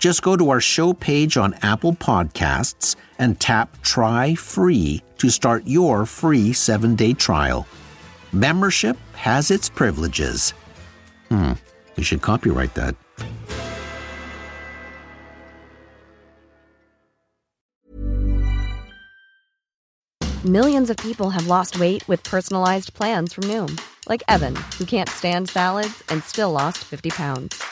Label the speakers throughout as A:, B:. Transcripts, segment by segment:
A: Just go to our show page on Apple Podcasts and tap Try Free to start your free seven day trial. Membership has its privileges. Hmm, you should copyright that.
B: Millions of people have lost weight with personalized plans from Noom, like Evan, who can't stand salads and still lost 50 pounds.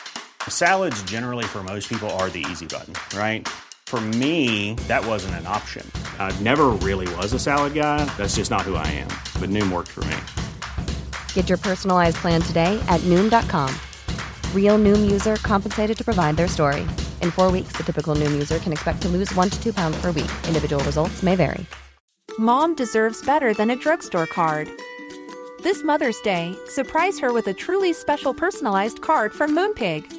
C: Salads, generally, for most people, are the easy button, right? For me, that wasn't an option. I never really was a salad guy. That's just not who I am. But Noom worked for me.
B: Get your personalized plan today at Noom.com. Real Noom user compensated to provide their story. In four weeks, the typical Noom user can expect to lose one to two pounds per week. Individual results may vary.
D: Mom deserves better than a drugstore card. This Mother's Day, surprise her with a truly special personalized card from Moonpig.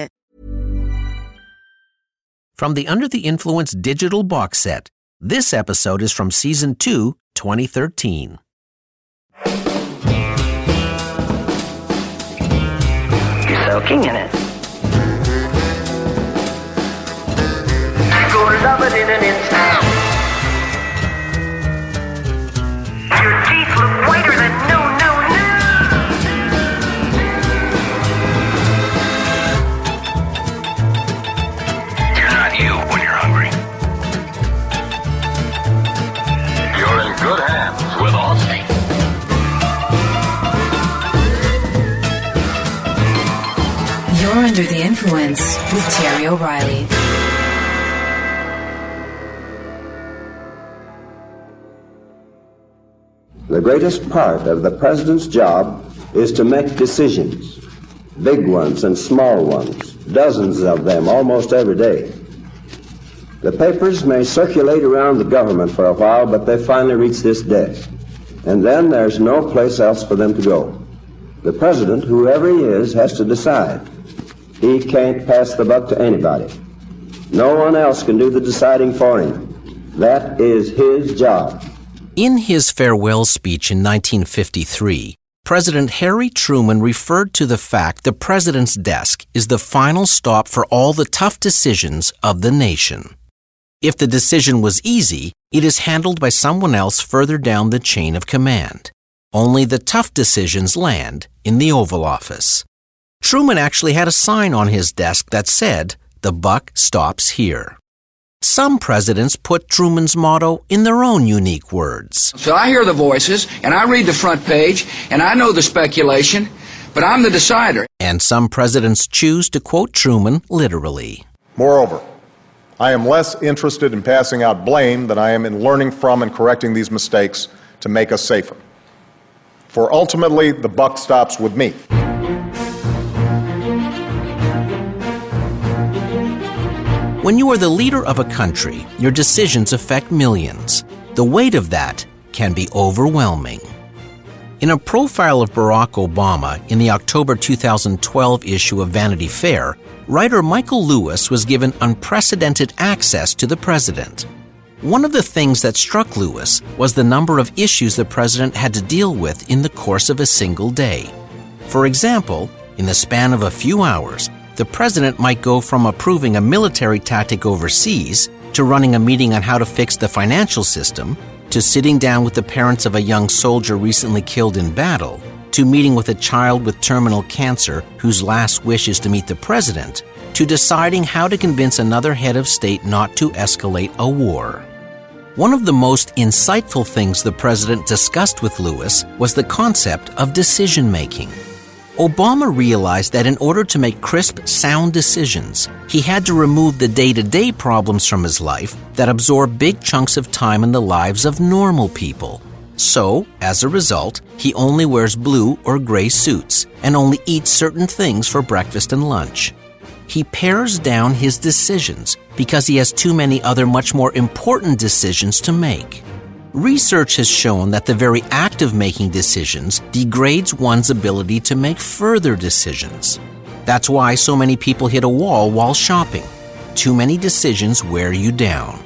A: From the Under the Influence digital box set, this episode is from Season 2, 2013.
E: You're soaking in it. Gonna love it in an instant.
F: O'Reilly.
G: The greatest part of the president's job is to make decisions, big ones and small ones, dozens of them almost every day. The papers may circulate around the government for a while, but they finally reach this desk. And then there's no place else for them to go. The president, whoever he is, has to decide. He can't pass the buck to anybody. No one else can do the deciding for him. That is his job.
A: In his farewell speech in 1953, President Harry Truman referred to the fact the president's desk is the final stop for all the tough decisions of the nation. If the decision was easy, it is handled by someone else further down the chain of command. Only the tough decisions land in the Oval Office. Truman actually had a sign on his desk that said, The buck stops here. Some presidents put Truman's motto in their own unique words.
H: So I hear the voices, and I read the front page, and I know the speculation, but I'm the decider.
A: And some presidents choose to quote Truman literally.
I: Moreover, I am less interested in passing out blame than I am in learning from and correcting these mistakes to make us safer. For ultimately, the buck stops with me.
A: When you are the leader of a country, your decisions affect millions. The weight of that can be overwhelming. In a profile of Barack Obama in the October 2012 issue of Vanity Fair, writer Michael Lewis was given unprecedented access to the president. One of the things that struck Lewis was the number of issues the president had to deal with in the course of a single day. For example, in the span of a few hours, the president might go from approving a military tactic overseas to running a meeting on how to fix the financial system to sitting down with the parents of a young soldier recently killed in battle to meeting with a child with terminal cancer whose last wish is to meet the president to deciding how to convince another head of state not to escalate a war. One of the most insightful things the president discussed with Lewis was the concept of decision making. Obama realized that in order to make crisp, sound decisions, he had to remove the day to day problems from his life that absorb big chunks of time in the lives of normal people. So, as a result, he only wears blue or gray suits and only eats certain things for breakfast and lunch. He pares down his decisions because he has too many other much more important decisions to make. Research has shown that the very act of making decisions degrades one's ability to make further decisions. That's why so many people hit a wall while shopping. Too many decisions wear you down.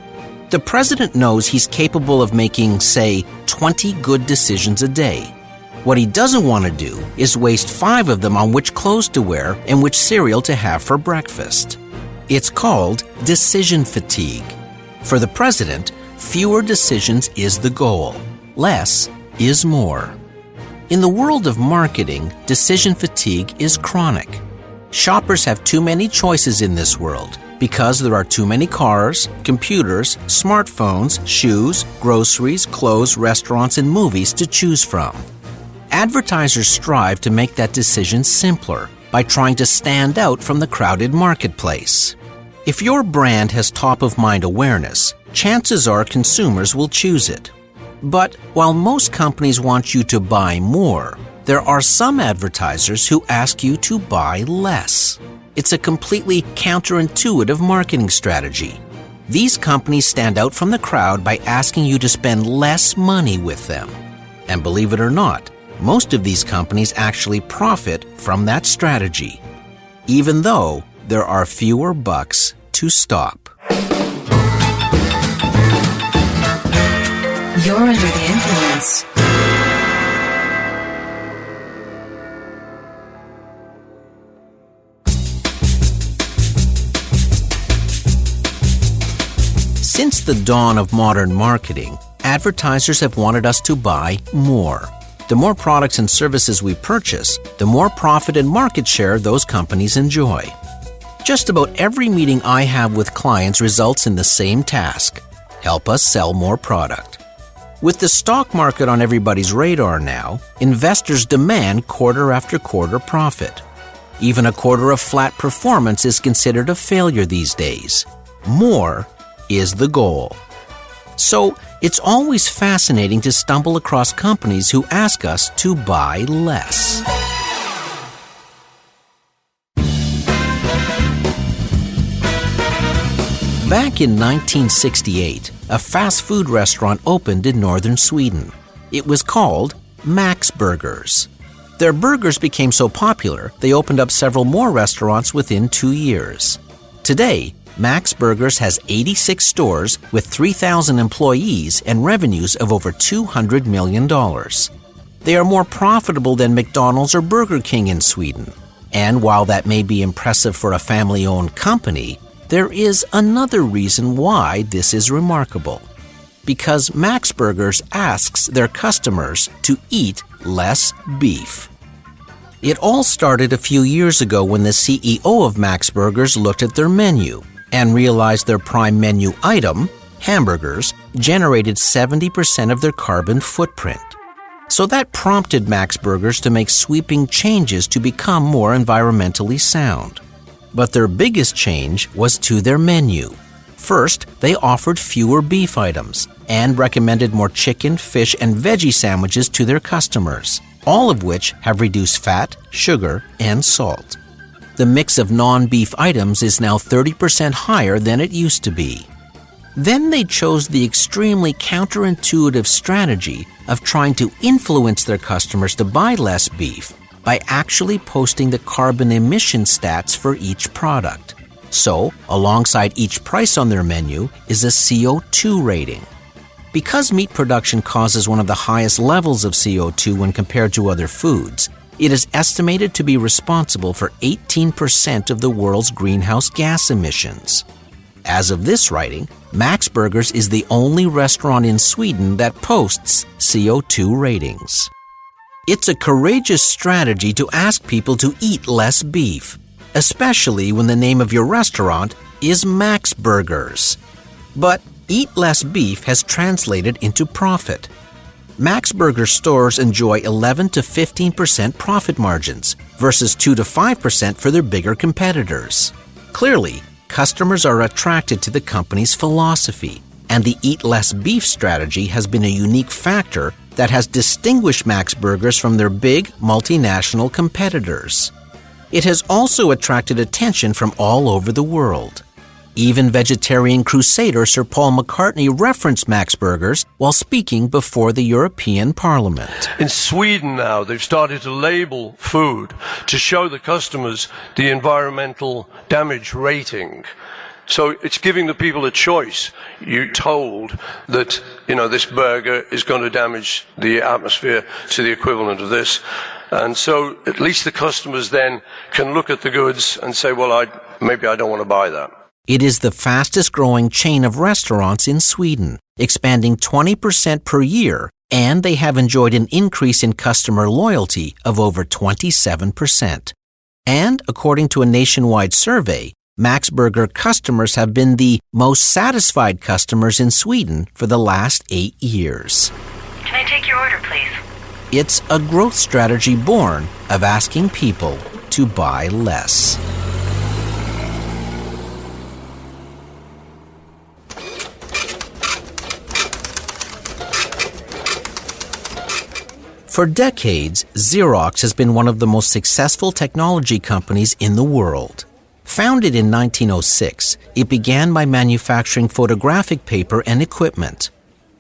A: The president knows he's capable of making, say, 20 good decisions a day. What he doesn't want to do is waste five of them on which clothes to wear and which cereal to have for breakfast. It's called decision fatigue. For the president, fewer decisions is the goal, less is more. In the world of marketing, decision fatigue is chronic. Shoppers have too many choices in this world because there are too many cars, computers, smartphones, shoes, groceries, clothes, restaurants, and movies to choose from. Advertisers strive to make that decision simpler by trying to stand out from the crowded marketplace. If your brand has top of mind awareness, chances are consumers will choose it. But while most companies want you to buy more, there are some advertisers who ask you to buy less. It's a completely counterintuitive marketing strategy. These companies stand out from the crowd by asking you to spend less money with them. And believe it or not, most of these companies actually profit from that strategy, even though there are fewer bucks to stop.
F: You're under the influence.
A: Since the dawn of modern marketing, advertisers have wanted us to buy more. The more products and services we purchase, the more profit and market share those companies enjoy. Just about every meeting I have with clients results in the same task help us sell more product. With the stock market on everybody's radar now, investors demand quarter after quarter profit. Even a quarter of flat performance is considered a failure these days. More is the goal. So, it's always fascinating to stumble across companies who ask us to buy less. Back in 1968, a fast food restaurant opened in northern Sweden. It was called Max Burgers. Their burgers became so popular, they opened up several more restaurants within two years. Today, Max Burgers has 86 stores with 3,000 employees and revenues of over $200 million. They are more profitable than McDonald's or Burger King in Sweden. And while that may be impressive for a family owned company, there is another reason why this is remarkable. Because Max Burgers asks their customers to eat less beef. It all started a few years ago when the CEO of Max Burgers looked at their menu and realized their prime menu item, hamburgers, generated 70% of their carbon footprint. So that prompted Max Burgers to make sweeping changes to become more environmentally sound. But their biggest change was to their menu. First, they offered fewer beef items and recommended more chicken, fish, and veggie sandwiches to their customers, all of which have reduced fat, sugar, and salt. the mix of non beef items is now 30% higher than it used to be. Then they chose the extremely counterintuitive strategy of trying to influence their customers to buy less beef by actually posting the carbon emission stats for each product. So, alongside each price on their menu is a CO2 rating. Because meat production causes one of the highest levels of CO2 when compared to other foods, it is estimated to be responsible for 18% of the world's greenhouse gas emissions. As of this writing, Max Burgers is the only restaurant in Sweden that posts CO2 ratings. It's a courageous strategy to ask people to eat less beef, especially when the name of your restaurant is Max Burgers. But eat less beef has translated into profit. Max Burger stores enjoy 11 to 15% profit margins versus 2 to 5% for their bigger competitors. Clearly, customers are attracted to the company's philosophy, and the eat less beef strategy has been a unique factor that has distinguished Max Burgers from their big multinational competitors. It has also attracted attention from all over the world. Even vegetarian crusader Sir Paul McCartney referenced Max Burgers while speaking before the European Parliament.
J: In Sweden now, they've started to label food to show the customers the environmental damage rating. So it's giving the people a choice. You're told that, you know, this burger is going to damage the atmosphere to the equivalent of this. And so at least the customers then can look at the goods and say, well, I, maybe I don't want to buy that.
A: It is the fastest growing chain of restaurants in Sweden, expanding 20% per year, and they have enjoyed an increase in customer loyalty of over 27%. And according to a nationwide survey, Max Burger customers have been the most satisfied customers in Sweden for the last eight years.
E: Can I take your order, please?
A: It's a growth strategy born of asking people to buy less. For decades, Xerox has been one of the most successful technology companies in the world. Founded in 1906, it began by manufacturing photographic paper and equipment.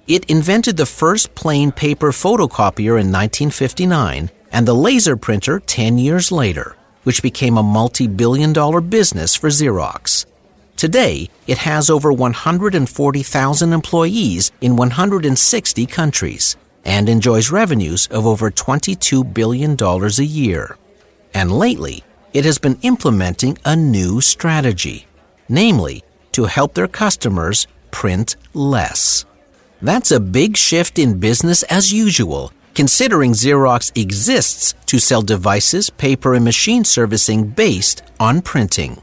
A: It invented the first plain paper photocopier in 1959 and the laser printer 10 years later, which became a multi billion dollar business for Xerox. Today, it has over 140,000 employees in 160 countries and enjoys revenues of over $22 billion a year. And lately, it has been implementing a new strategy, namely, to help their customers print less. That's a big shift in business as usual, considering Xerox exists to sell devices, paper, and machine servicing based on printing.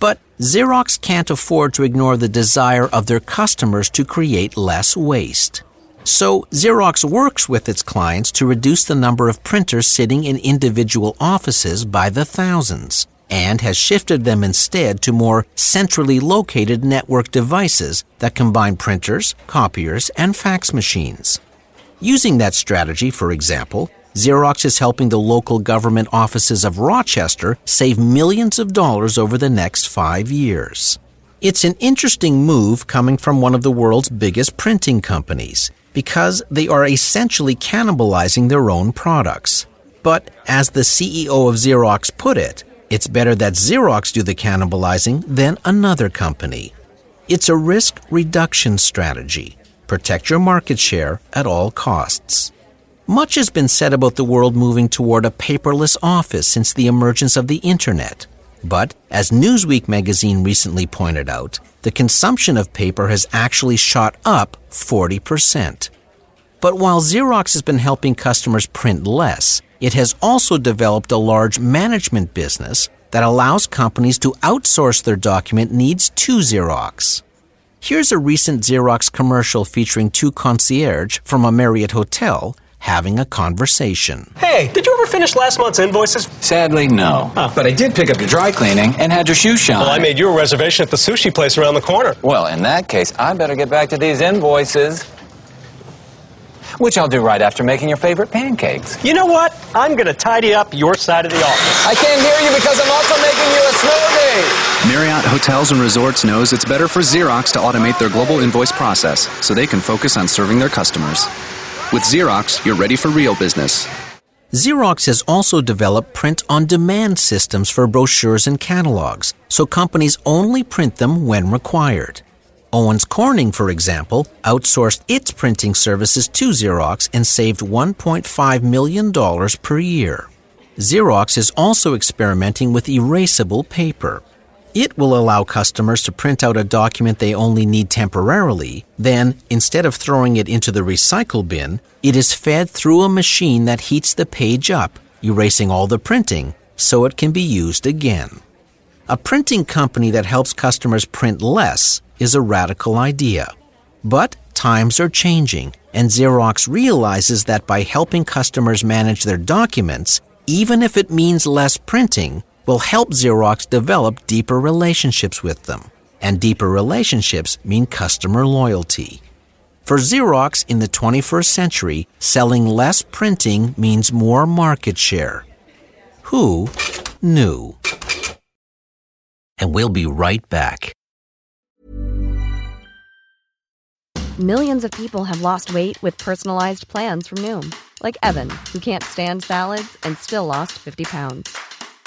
A: But Xerox can't afford to ignore the desire of their customers to create less waste. So, Xerox works with its clients to reduce the number of printers sitting in individual offices by the thousands, and has shifted them instead to more centrally located network devices that combine printers, copiers, and fax machines. Using that strategy, for example, Xerox is helping the local government offices of Rochester save millions of dollars over the next five years. It's an interesting move coming from one of the world's biggest printing companies because they are essentially cannibalizing their own products. But as the CEO of Xerox put it, it's better that Xerox do the cannibalizing than another company. It's a risk reduction strategy. Protect your market share at all costs. Much has been said about the world moving toward a paperless office since the emergence of the internet. But, as Newsweek magazine recently pointed out, the consumption of paper has actually shot up 40%. But while Xerox has been helping customers print less, it has also developed a large management business that allows companies to outsource their document needs to Xerox. Here's a recent Xerox commercial featuring two concierge from a Marriott hotel having a conversation.
K: Hey, did you ever finish last month's invoices?
H: Sadly, no. But I did pick up your dry cleaning and had your shoes shine.
K: Well, I made you a reservation at the sushi place around the corner.
H: Well, in that case, I better get back to these invoices.
L: which I'll do right after making your favorite pancakes.
K: You know what? I'm going to tidy up your side of the office.
L: I can't hear you because I'm also making you a smoothie.
M: Marriott Hotels and Resorts knows it's better for Xerox to automate their global invoice process so they can focus on serving their customers. With Xerox, you're ready for real business.
A: Xerox has also developed print on demand systems for brochures and catalogs, so companies only print them when required. Owens Corning, for example, outsourced its printing services to Xerox and saved $1.5 million per year. Xerox is also experimenting with erasable paper. It will allow customers to print out a document they only need temporarily. Then, instead of throwing it into the recycle bin, it is fed through a machine that heats the page up, erasing all the printing, so it can be used again. A printing company that helps customers print less is a radical idea. But times are changing, and Xerox realizes that by helping customers manage their documents, even if it means less printing, will help Xerox develop deeper relationships with them. And deeper relationships mean customer loyalty. For Xerox in the 21st century, selling less printing means more market share. Who knew? And we'll be right back.
B: Millions of people have lost weight with personalized plans from Noom, like Evan, who can't stand salads and still lost 50 pounds.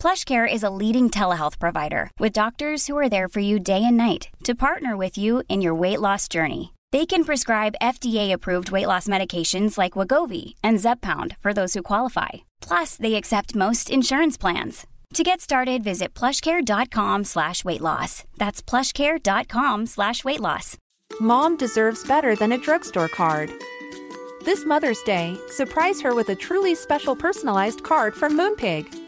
N: PlushCare is a leading telehealth provider with doctors who are there for you day and night to partner with you in your weight loss journey. They can prescribe FDA-approved weight loss medications like Wegovy and Zepbound for those who qualify. Plus, they accept most insurance plans. To get started, visit plushcare.com slash weight loss. That's plushcare.com slash weight loss.
D: Mom deserves better than a drugstore card. This Mother's Day, surprise her with a truly special personalized card from Moonpig.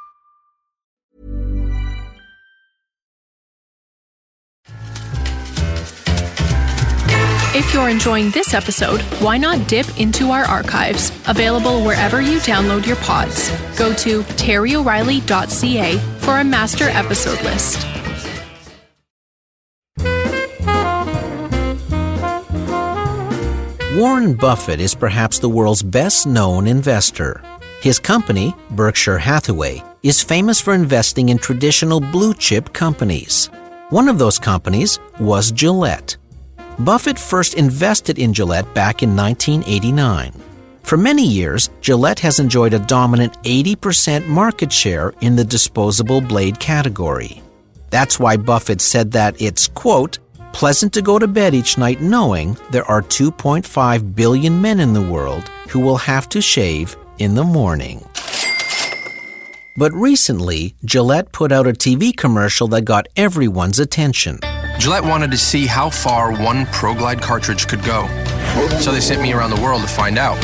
O: If you're enjoying this episode, why not dip into our archives, available wherever you download your pods. Go to terryoreilly.ca for a master episode list.
A: Warren Buffett is perhaps the world's best known investor. His company, Berkshire Hathaway, is famous for investing in traditional blue chip companies. One of those companies was Gillette. Buffett first invested in Gillette back in 1989. For many years, Gillette has enjoyed a dominant 80% market share in the disposable blade category. That's why Buffett said that it's, quote, pleasant to go to bed each night knowing there are 2.5 billion men in the world who will have to shave in the morning. But recently, Gillette put out a TV commercial that got everyone's attention.
P: Gillette wanted to see how far one ProGlide cartridge could go. So they sent me around the world to find out.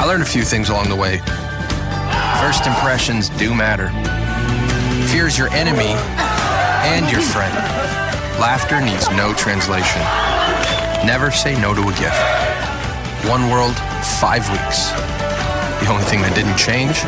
P: I learned a few things along the way. First impressions do matter. Fear is your enemy and your friend. Laughter needs no translation. Never say no to a gift. One world, five weeks. The only thing that didn't change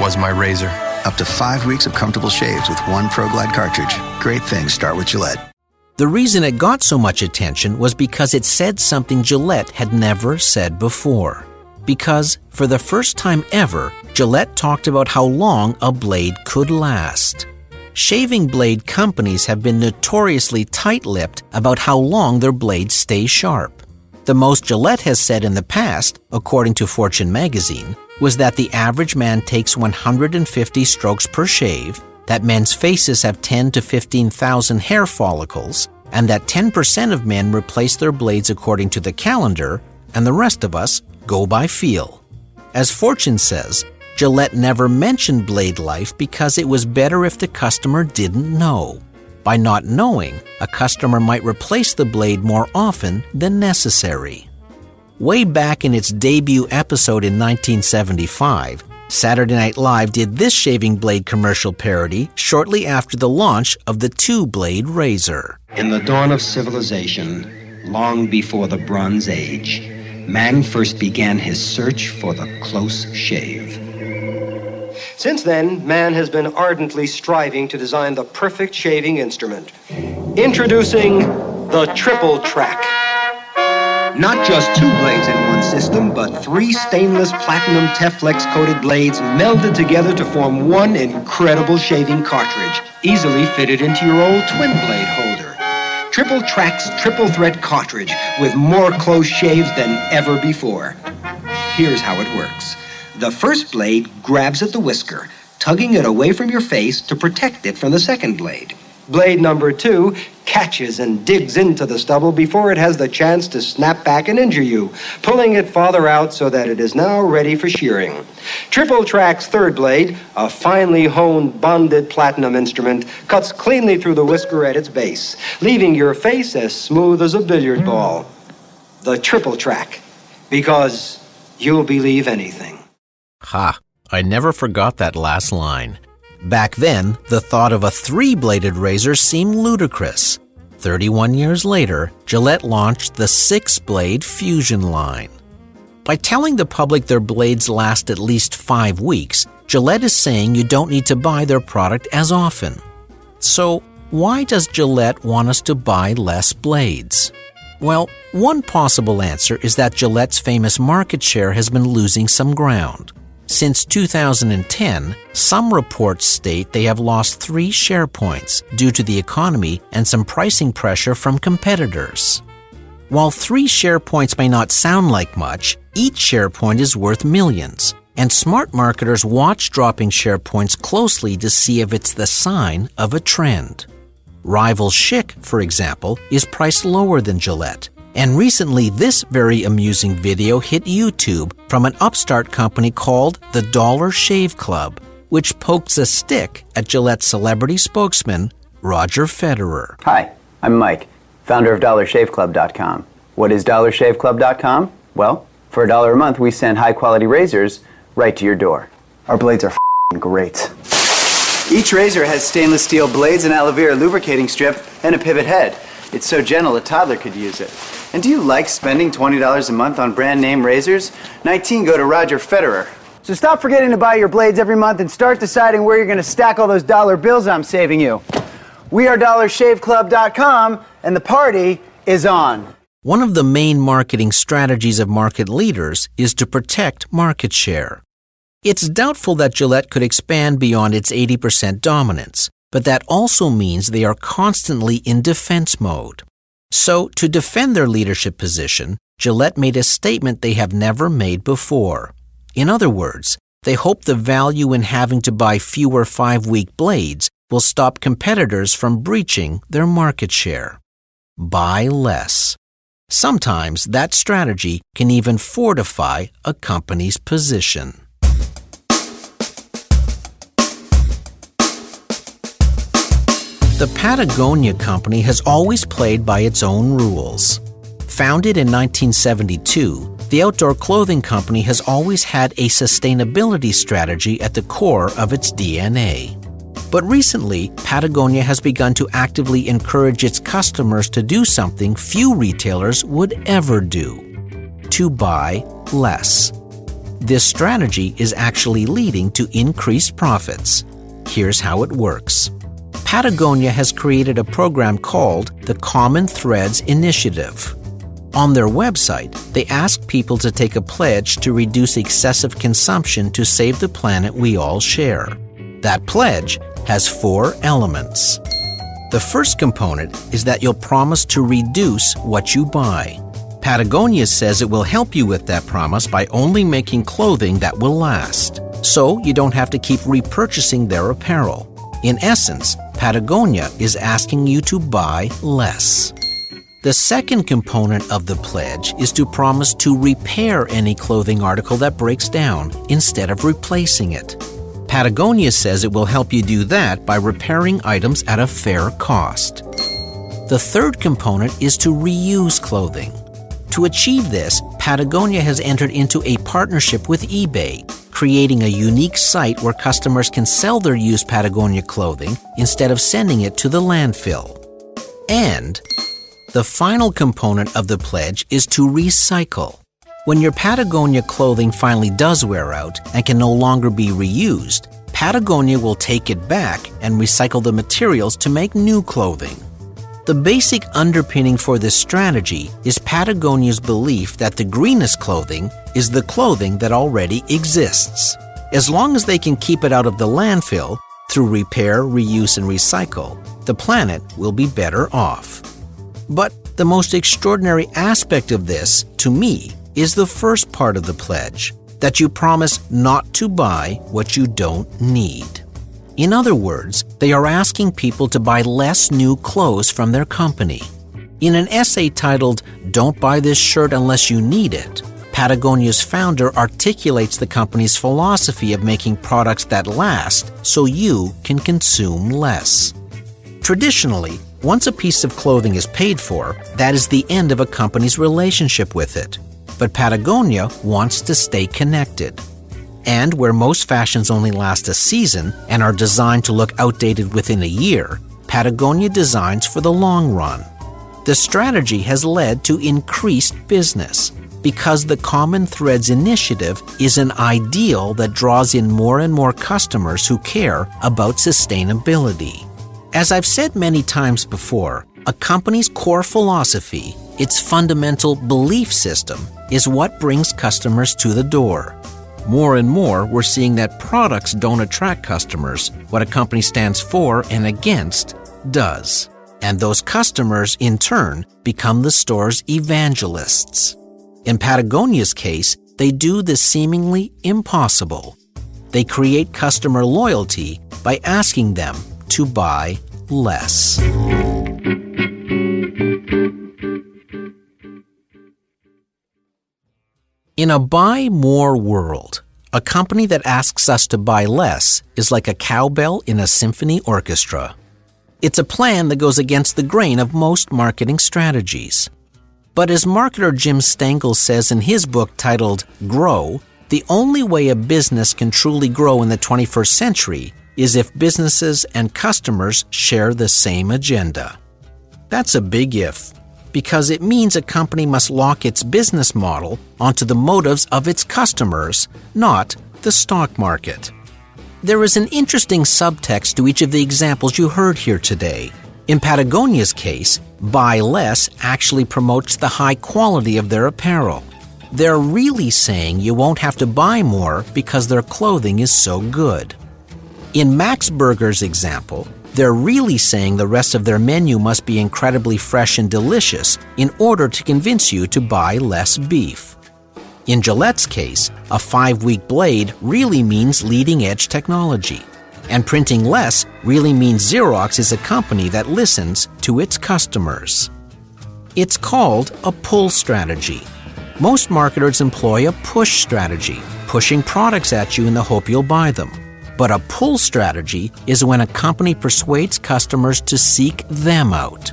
P: was my razor.
Q: Up to five weeks of comfortable shaves with one ProGlide cartridge. Great things start with Gillette.
A: The reason it got so much attention was because it said something Gillette had never said before. Because, for the first time ever, Gillette talked about how long a blade could last. shaving blade companies have been notoriously tight lipped about how long their blades stay sharp. The most Gillette has said in the past, according to Fortune magazine, was that the average man takes 150 strokes per shave, that men's faces have 10 to 15,000 hair follicles, and that 10% of men replace their blades according to the calendar, and the rest of us go by feel. As Fortune says, Gillette never mentioned blade life because it was better if the customer didn't know. By not knowing, a customer might replace the blade more often than necessary. Way back in its debut episode in 1975, Saturday Night Live did this shaving blade commercial parody shortly after the launch of the two blade razor.
R: In the dawn of civilization, long before the Bronze Age, man first began his search for the close shave.
S: Since then, man has been ardently striving to design the perfect shaving instrument. Introducing the Triple Track.
R: Not just two blades in one system, but three stainless platinum Teflex coated blades melded together to form one incredible shaving cartridge, easily fitted into your old twin blade holder. Triple Track's triple threat cartridge with more close shaves than ever before. Here's how it works. The first blade grabs at the whisker, tugging it away from your face to protect it from the second blade.
S: Blade number two catches and digs into the stubble before it has the chance to snap back and injure you, pulling it farther out so that it is now ready for shearing. Triple Track's third blade, a finely honed bonded platinum instrument, cuts cleanly through the whisker at its base, leaving your face as smooth as a billiard hmm. ball. The Triple Track, because you'll believe anything.
A: Ha, I never forgot that last line. Back then, the thought of a three bladed razor seemed ludicrous. 31 years later, Gillette launched the six blade Fusion line. By telling the public their blades last at least five weeks, Gillette is saying you don't need to buy their product as often. So, why does Gillette want us to buy less blades? Well, one possible answer is that Gillette's famous market share has been losing some ground. Since 2010, some reports state they have lost three share points due to the economy and some pricing pressure from competitors. While three share points may not sound like much, each share point is worth millions, and smart marketers watch dropping share points closely to see if it's the sign of a trend. Rival Schick, for example, is priced lower than Gillette, and recently, this very amusing video hit YouTube from an upstart company called the Dollar Shave Club, which pokes a stick at Gillette's celebrity spokesman, Roger Federer.
T: Hi, I'm Mike, founder of DollarShaveClub.com. What is DollarShaveClub.com? Well, for a dollar a month, we send high quality razors right to your door. Our blades are great. Each razor has stainless steel blades, an aloe vera lubricating strip, and a pivot head. It's so gentle a toddler could use it. And do you like spending $20 a month on brand name razors? 19 go to Roger Federer. So stop forgetting to buy your blades every month and start deciding where you're going to stack all those dollar bills I'm saving you. We are DollarShaveClub.com, and the party is on.
A: One of the main marketing strategies of market leaders is to protect market share. It's doubtful that Gillette could expand beyond its 80% dominance, but that also means they are constantly in defense mode. So, to defend their leadership position, Gillette made a statement they have never made before. In other words, they hope the value in having to buy fewer five week blades will stop competitors from breaching their market share. Buy less. Sometimes that strategy can even fortify a company's position. The Patagonia Company has always played by its own rules. Founded in 1972, the outdoor clothing company has always had a sustainability strategy at the core of its DNA. But recently, Patagonia has begun to actively encourage its customers to do something few retailers would ever do to buy less. This strategy is actually leading to increased profits. Here's how it works. Patagonia has created a program called the Common Threads Initiative. On their website, they ask people to take a pledge to reduce excessive consumption to save the planet we all share. That pledge has four elements. The first component is that you'll promise to reduce what you buy. Patagonia says it will help you with that promise by only making clothing that will last, so you don't have to keep repurchasing their apparel. In essence, Patagonia is asking you to buy less. The second component of the pledge is to promise to repair any clothing article that breaks down instead of replacing it. Patagonia says it will help you do that by repairing items at a fair cost. The third component is to reuse clothing. To achieve this, Patagonia has entered into a partnership with eBay, creating a unique site where customers can sell their used Patagonia clothing instead of sending it to the landfill. And the final component of the pledge is to recycle. When your Patagonia clothing finally does wear out and can no longer be reused, Patagonia will take it back and recycle the materials to make new clothing. The basic underpinning for this strategy is Patagonia's belief that the greenest clothing is the clothing that already exists. As long as they can keep it out of the landfill through repair, reuse, and recycle, the planet will be better off. But the most extraordinary aspect of this, to me, is the first part of the pledge that you promise not to buy what you don't need. In other words, they are asking people to buy less new clothes from their company. In an essay titled, Don't Buy This Shirt Unless You Need It, Patagonia's founder articulates the company's philosophy of making products that last so you can consume less. Traditionally, once a piece of clothing is paid for, that is the end of a company's relationship with it. But Patagonia wants to stay connected and where most fashions only last a season and are designed to look outdated within a year, Patagonia designs for the long run. The strategy has led to increased business because the Common Threads initiative is an ideal that draws in more and more customers who care about sustainability. As I've said many times before, a company's core philosophy, its fundamental belief system, is what brings customers to the door. More and more, we're seeing that products don't attract customers. What a company stands for and against does. And those customers, in turn, become the store's evangelists. In Patagonia's case, they do the seemingly impossible. They create customer loyalty by asking them to buy less. In a buy more world, a company that asks us to buy less is like a cowbell in a symphony orchestra. It's a plan that goes against the grain of most marketing strategies. But as marketer Jim Stengel says in his book titled Grow, the only way a business can truly grow in the 21st century is if businesses and customers share the same agenda. That's a big if because it means a company must lock its business model onto the motives of its customers, not the stock market. There is an interesting subtext to each of the examples you heard here today. In Patagonia's case, buy less actually promotes the high quality of their apparel. They're really saying you won't have to buy more because their clothing is so good. In Max Burger's example, they're really saying the rest of their menu must be incredibly fresh and delicious in order to convince you to buy less beef. In Gillette's case, a five week blade really means leading edge technology. And printing less really means Xerox is a company that listens to its customers. It's called a pull strategy. Most marketers employ a push strategy, pushing products at you in the hope you'll buy them. But a pull strategy is when a company persuades customers to seek them out.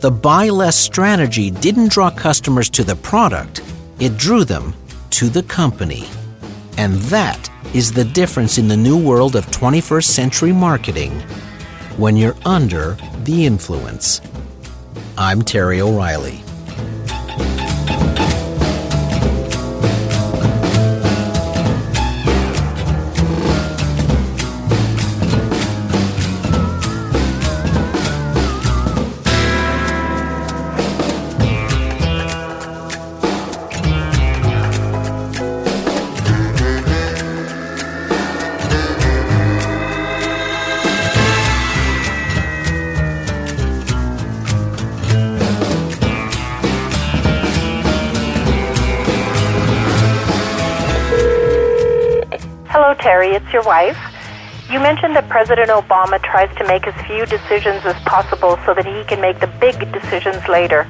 A: The buy less strategy didn't draw customers to the product, it drew them to the company. And that is the difference in the new world of 21st century marketing when you're under the influence. I'm Terry O'Reilly.
U: Hello, Terry. It's your wife. You mentioned that President Obama tries to make as few decisions as possible so that he can make the big decisions later.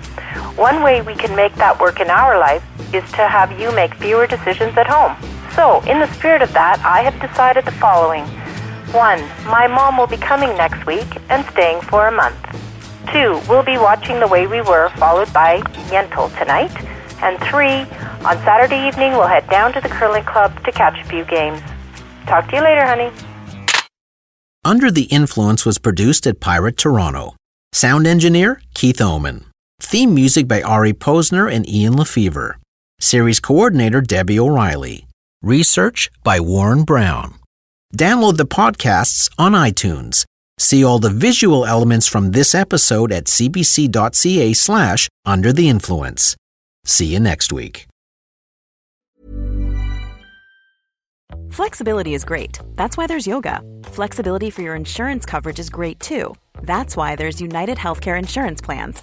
U: One way we can make that work in our life is to have you make fewer decisions at home. So, in the spirit of that, I have decided the following. One, my mom will be coming next week and staying for a month. Two, we'll be watching The Way We Were, followed by Yentl tonight. And three, on Saturday evening, we'll head down to the curling club to catch a few games. Talk to you later, honey.
A: Under the Influence was produced at Pirate Toronto. Sound engineer Keith Oman. Theme music by Ari Posner and Ian LeFeuvre. Series coordinator Debbie O'Reilly. Research by Warren Brown. Download the podcasts on iTunes. See all the visual elements from this episode at cbc.ca slash under the influence. See you next week.
V: Flexibility is great. That's why there's yoga. Flexibility for your insurance coverage is great too. That's why there's United Healthcare Insurance Plans.